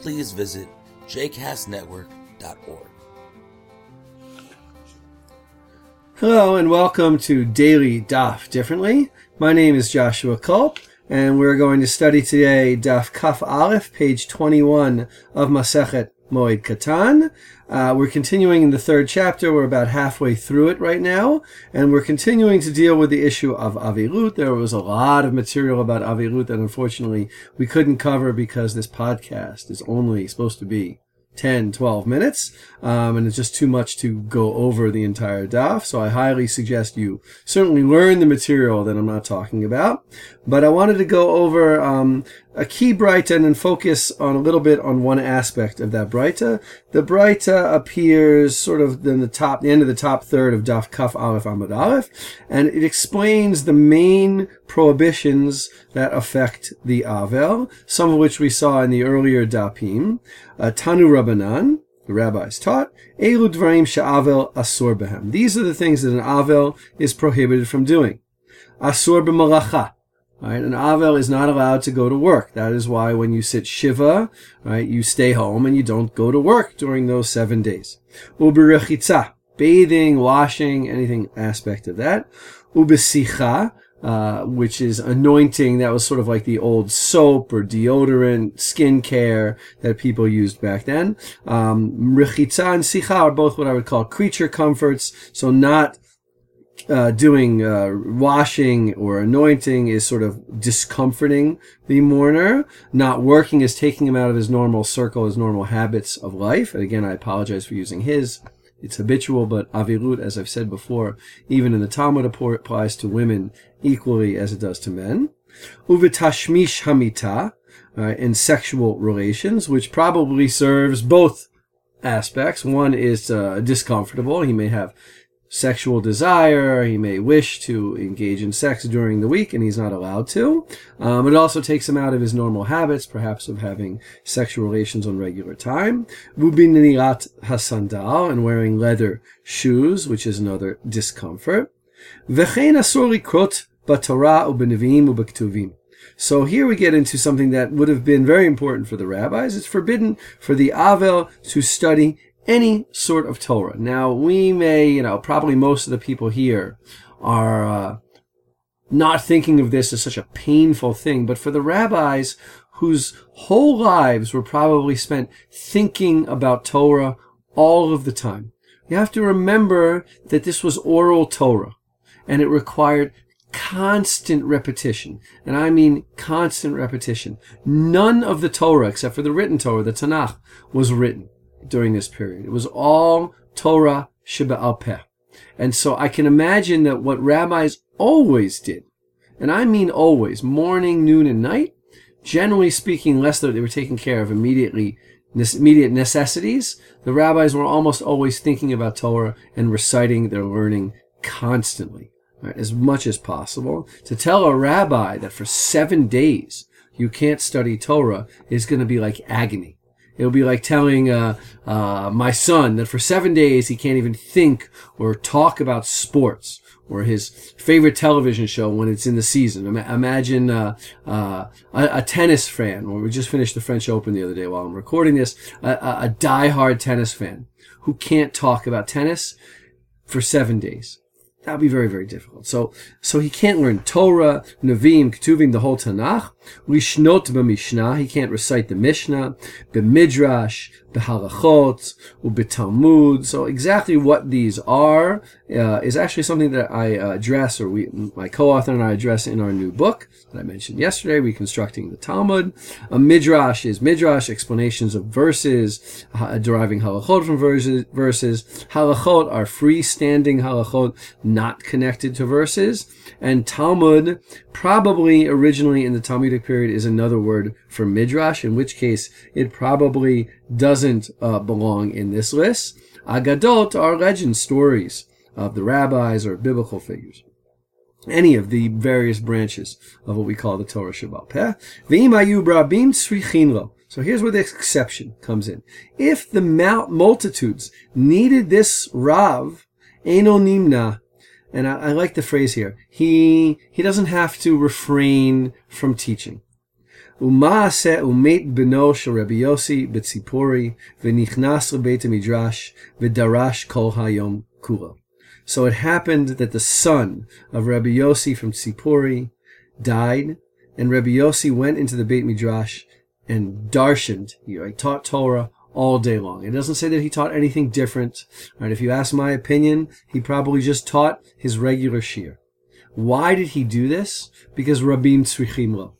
please visit jcastnetwork.org. Hello and welcome to Daily Daf Differently. My name is Joshua Kulp, and we're going to study today Daf Kaf Aleph, page 21 of Masechet Moed Katan. Uh, we're continuing in the third chapter. We're about halfway through it right now, and we're continuing to deal with the issue of Avirut. There was a lot of material about Avirut that unfortunately we couldn't cover because this podcast is only supposed to be 10, 12 minutes, um, and it's just too much to go over the entire daf. So I highly suggest you certainly learn the material that I'm not talking about. But I wanted to go over um, a key Breita and then focus on a little bit on one aspect of that Breita. The Breita appears sort of in the top, the end of the top third of Daf Kaf Aleph Amud Aleph, and it explains the main prohibitions that affect the Avel, some of which we saw in the earlier Dapim. Uh, Tanu Rabbanan, the rabbis taught, Elu Dvarim Sha'avel Asur Behem. These are the things that an Avel is prohibited from doing. Asur B'malacha. Right? An Avel is not allowed to go to work. That is why when you sit Shiva, right, you stay home and you don't go to work during those seven days. Ubirechitza, bathing, washing, anything aspect of that. Ubisicha, uh, which is anointing. That was sort of like the old soap or deodorant, skincare that people used back then. Um, and Sicha are both what I would call creature comforts. So not uh, doing uh, washing or anointing is sort of discomforting the mourner. Not working is taking him out of his normal circle, his normal habits of life. And again, I apologize for using his. It's habitual, but avirut, as I've said before, even in the Talmud applies to women equally as it does to men. Uvitashmish hamita, uh, in sexual relations, which probably serves both aspects. One is uh, discomfortable. He may have sexual desire. He may wish to engage in sex during the week and he's not allowed to. Um, it also takes him out of his normal habits, perhaps of having sexual relations on regular time. Vubinirat hasandal and wearing leather shoes, which is another discomfort. V'chein asur likrot u'benevim u'bektuvim. So here we get into something that would have been very important for the rabbis. It's forbidden for the Avel to study any sort of Torah. Now, we may, you know, probably most of the people here are uh, not thinking of this as such a painful thing, but for the rabbis whose whole lives were probably spent thinking about Torah all of the time, you have to remember that this was oral Torah and it required constant repetition. And I mean constant repetition. None of the Torah, except for the written Torah, the Tanakh, was written during this period. It was all Torah Sheba Peh. And so I can imagine that what rabbis always did, and I mean always, morning, noon, and night, generally speaking, unless they were taking care of immediately immediate necessities, the rabbis were almost always thinking about Torah and reciting their learning constantly, right, as much as possible. To tell a rabbi that for seven days you can't study Torah is going to be like agony. It'll be like telling uh, uh, my son that for seven days he can't even think or talk about sports or his favorite television show when it's in the season. Imagine uh, uh, a, a, tennis fan. Well, we just finished the French Open the other day while I'm recording this. A, a, a die-hard tennis fan who can't talk about tennis for seven days. That would be very, very difficult. So, so he can't learn Torah, Nevi'im, Ketuvim, the whole Tanakh. Lishnot b'Mishnah, he can't recite the Mishnah, b'Midrash, b'Halachot, b'Talmud. So exactly what these are uh, is actually something that I uh, address, or we, my co-author and I address in our new book that I mentioned yesterday, Reconstructing the Talmud. A Midrash is Midrash, explanations of verses, uh, deriving Halachot from verses. verses. Halachot are freestanding Halachot, not connected to verses. And Talmud, probably originally in the Talmudic period, is another word for midrash, in which case it probably doesn't uh, belong in this list. Agadot are legend stories of the rabbis or biblical figures any of the various branches of what we call the Torah Shabbat. So here's where the exception comes in. If the multitudes needed this Rav, Eno Nimna, and I, I, like the phrase here, he, he doesn't have to refrain from teaching. V'nichnas midrash v'darash kol hayom. So it happened that the son of Rabbi Yossi from Tzipori died, and Rabbi Yossi went into the Beit Midrash and darshaned. He taught Torah all day long. It doesn't say that he taught anything different. Right? If you ask my opinion, he probably just taught his regular shiur. Why did he do this? Because Rabim Tzrichim Lo.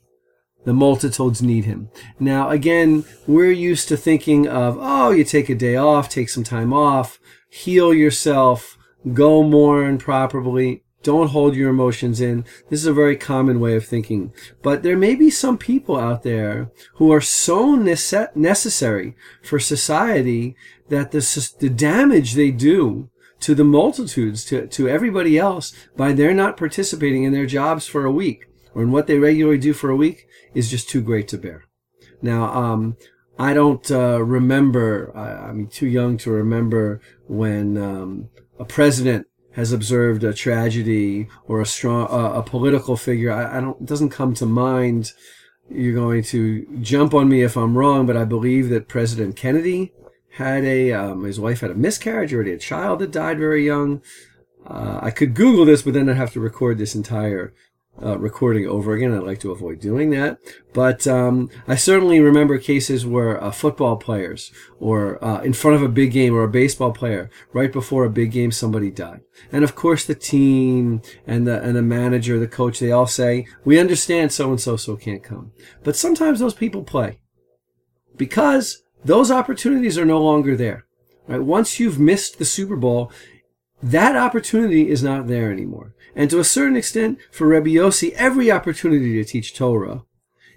The multitudes need him. Now, again, we're used to thinking of, oh, you take a day off, take some time off, heal yourself, go mourn properly. Don't hold your emotions in. This is a very common way of thinking. But there may be some people out there who are so nece- necessary for society that the, the damage they do to the multitudes, to, to everybody else, by their not participating in their jobs for a week or in what they regularly do for a week is just too great to bear. Now, um, I don't uh, remember, I, am too young to remember when um, a president has observed a tragedy or a strong uh, a political figure I, I, don't it doesn't come to mind. You're going to jump on me if i'm wrong but i believe that president kennedy had a um, his wife had a miscarriage or a child that died very young. Uh, i could google this but then i'd have to record this entire uh, recording over again. I'd like to avoid doing that. But um, I certainly remember cases where uh, football players or uh, in front of a big game or a baseball player, right before a big game, somebody died. And of course, the team and the, and the manager, the coach, they all say, we understand so and so so can't come. But sometimes those people play because those opportunities are no longer there. Right? Once you've missed the Super Bowl, that opportunity is not there anymore. And to a certain extent, for Rabbi Yossi, every opportunity to teach Torah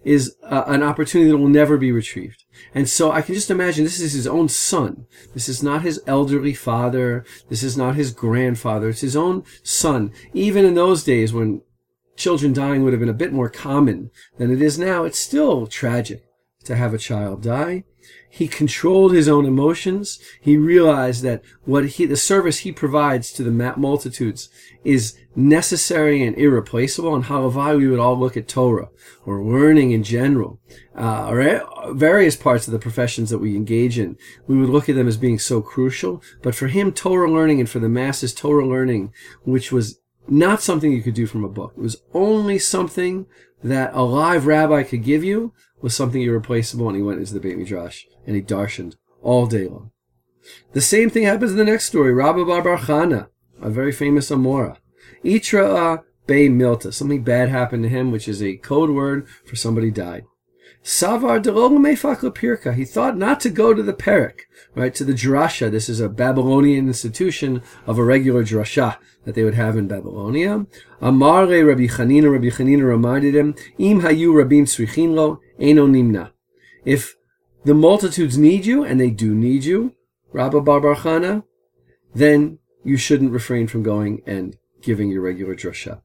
is uh, an opportunity that will never be retrieved. And so I can just imagine this is his own son. This is not his elderly father. This is not his grandfather. It's his own son. Even in those days when children dying would have been a bit more common than it is now, it's still tragic to have a child die. He controlled his own emotions. He realized that what he, the service he provides to the multitudes is necessary and irreplaceable. And halavai, we would all look at Torah or learning in general, uh, or various parts of the professions that we engage in. We would look at them as being so crucial. But for him, Torah learning and for the masses, Torah learning, which was not something you could do from a book. It was only something that a live rabbi could give you was something irreplaceable, and he went into the Beit Midrash and he darshaned all day long. The same thing happens in the next story. Rabbi Bar Chana, a very famous Amora. Itra Bay Milta, something bad happened to him, which is a code word for somebody died. Savar Pirka. He thought not to go to the Perik, right, to the drasha. This is a Babylonian institution of a regular drasha that they would have in Babylonia. Amare Rabbi Chanina, Rabbi Chanina reminded him, Im hayu rabim tzrichin lo, eno nimna. If the multitudes need you, and they do need you, Rabbi bar bar Chana, then you shouldn't refrain from going and giving your regular drasha.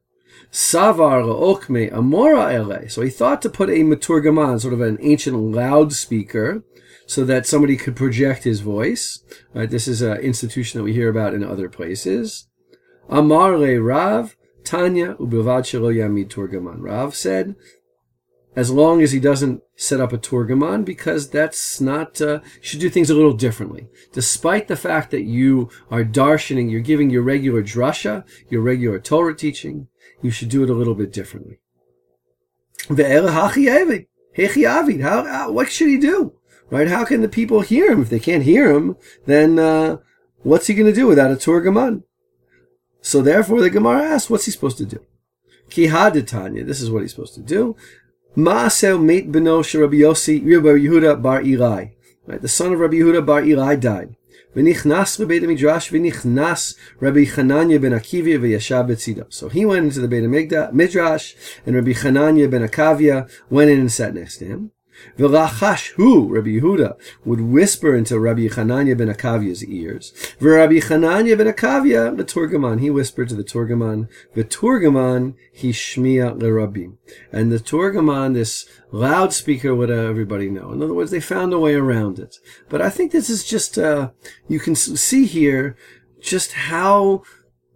Savar okme amora ele. So he thought to put a maturgaman, sort of an ancient loudspeaker, so that somebody could project his voice. Right, this is an institution that we hear about in other places. Amar le Rav Tanya ubilvad shelo yamid turgaman. Rav said, as long as he doesn't set up a turgaman, because that's not, uh, should do things a little differently. Despite the fact that you are darshaning, you're giving your regular drasha, your regular Torah teaching, you should do it a little bit differently. How, how, what should he do? Right? How can the people hear him? If they can't hear him, then uh, what's he going to do without a turgaman? So therefore, the Gemara asks, what's he supposed to do? Kihaditanya, this is what he's supposed to do. Maasel mate beno Rabbi Yossi Rabbi Yehuda bar Eli. Right, the son of Rabbi Yehuda bar Eli died. V'nichnas b'beit midrash v'nichnas Rabbi Chananya ben Akavia v'yashav b'tzido. So he went into the Beit Midrash, and Rabbi Chananya ben Akavia went in and sat next to him. V'rachash hu, Rabbi Yehuda, would whisper into Rabbi Chananya ben Akavia's ears. V'Rabbi Chananya ben Akavia, the Turgaman, he whispered to the Turgaman, V'Turgaman, he shmiya l'Rabbi. And the Turgaman, this loudspeaker, would everybody know. In other words, they found a way around it. But I think this is just, uh, you can see here just how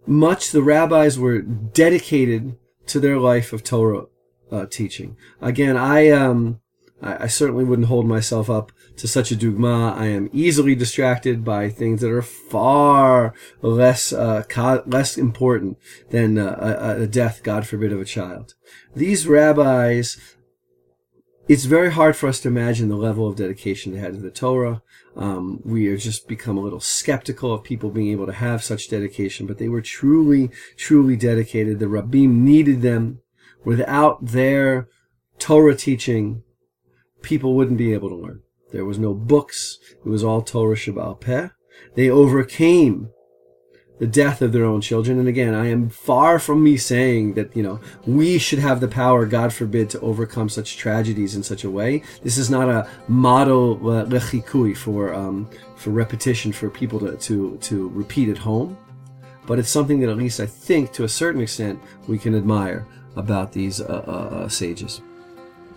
much the rabbis were dedicated to their life of Torah uh, teaching. Again, I, um, I, I, certainly wouldn't hold myself up to such a dugma. I am easily distracted by things that are far less uh, co- less important than uh, a, a death, God forbid, of a child. These rabbis, it's very hard for us to imagine the level of dedication they had to the Torah. Um, we are just become a little skeptical of people being able to have such dedication, but they were truly, truly dedicated. The rabbim needed them. Without their Torah teaching, people wouldn't be able to learn. There was no books. It was all Torah Shabbal Peh. They overcame the death of their own children. And again, I am far from me saying that, you know, we should have the power, God forbid, to overcome such tragedies in such a way. This is not a model uh, lechikui for, um, for repetition for people to, to, to repeat at home. But it's something that at least I think to a certain extent we can admire about these uh, uh, uh sages.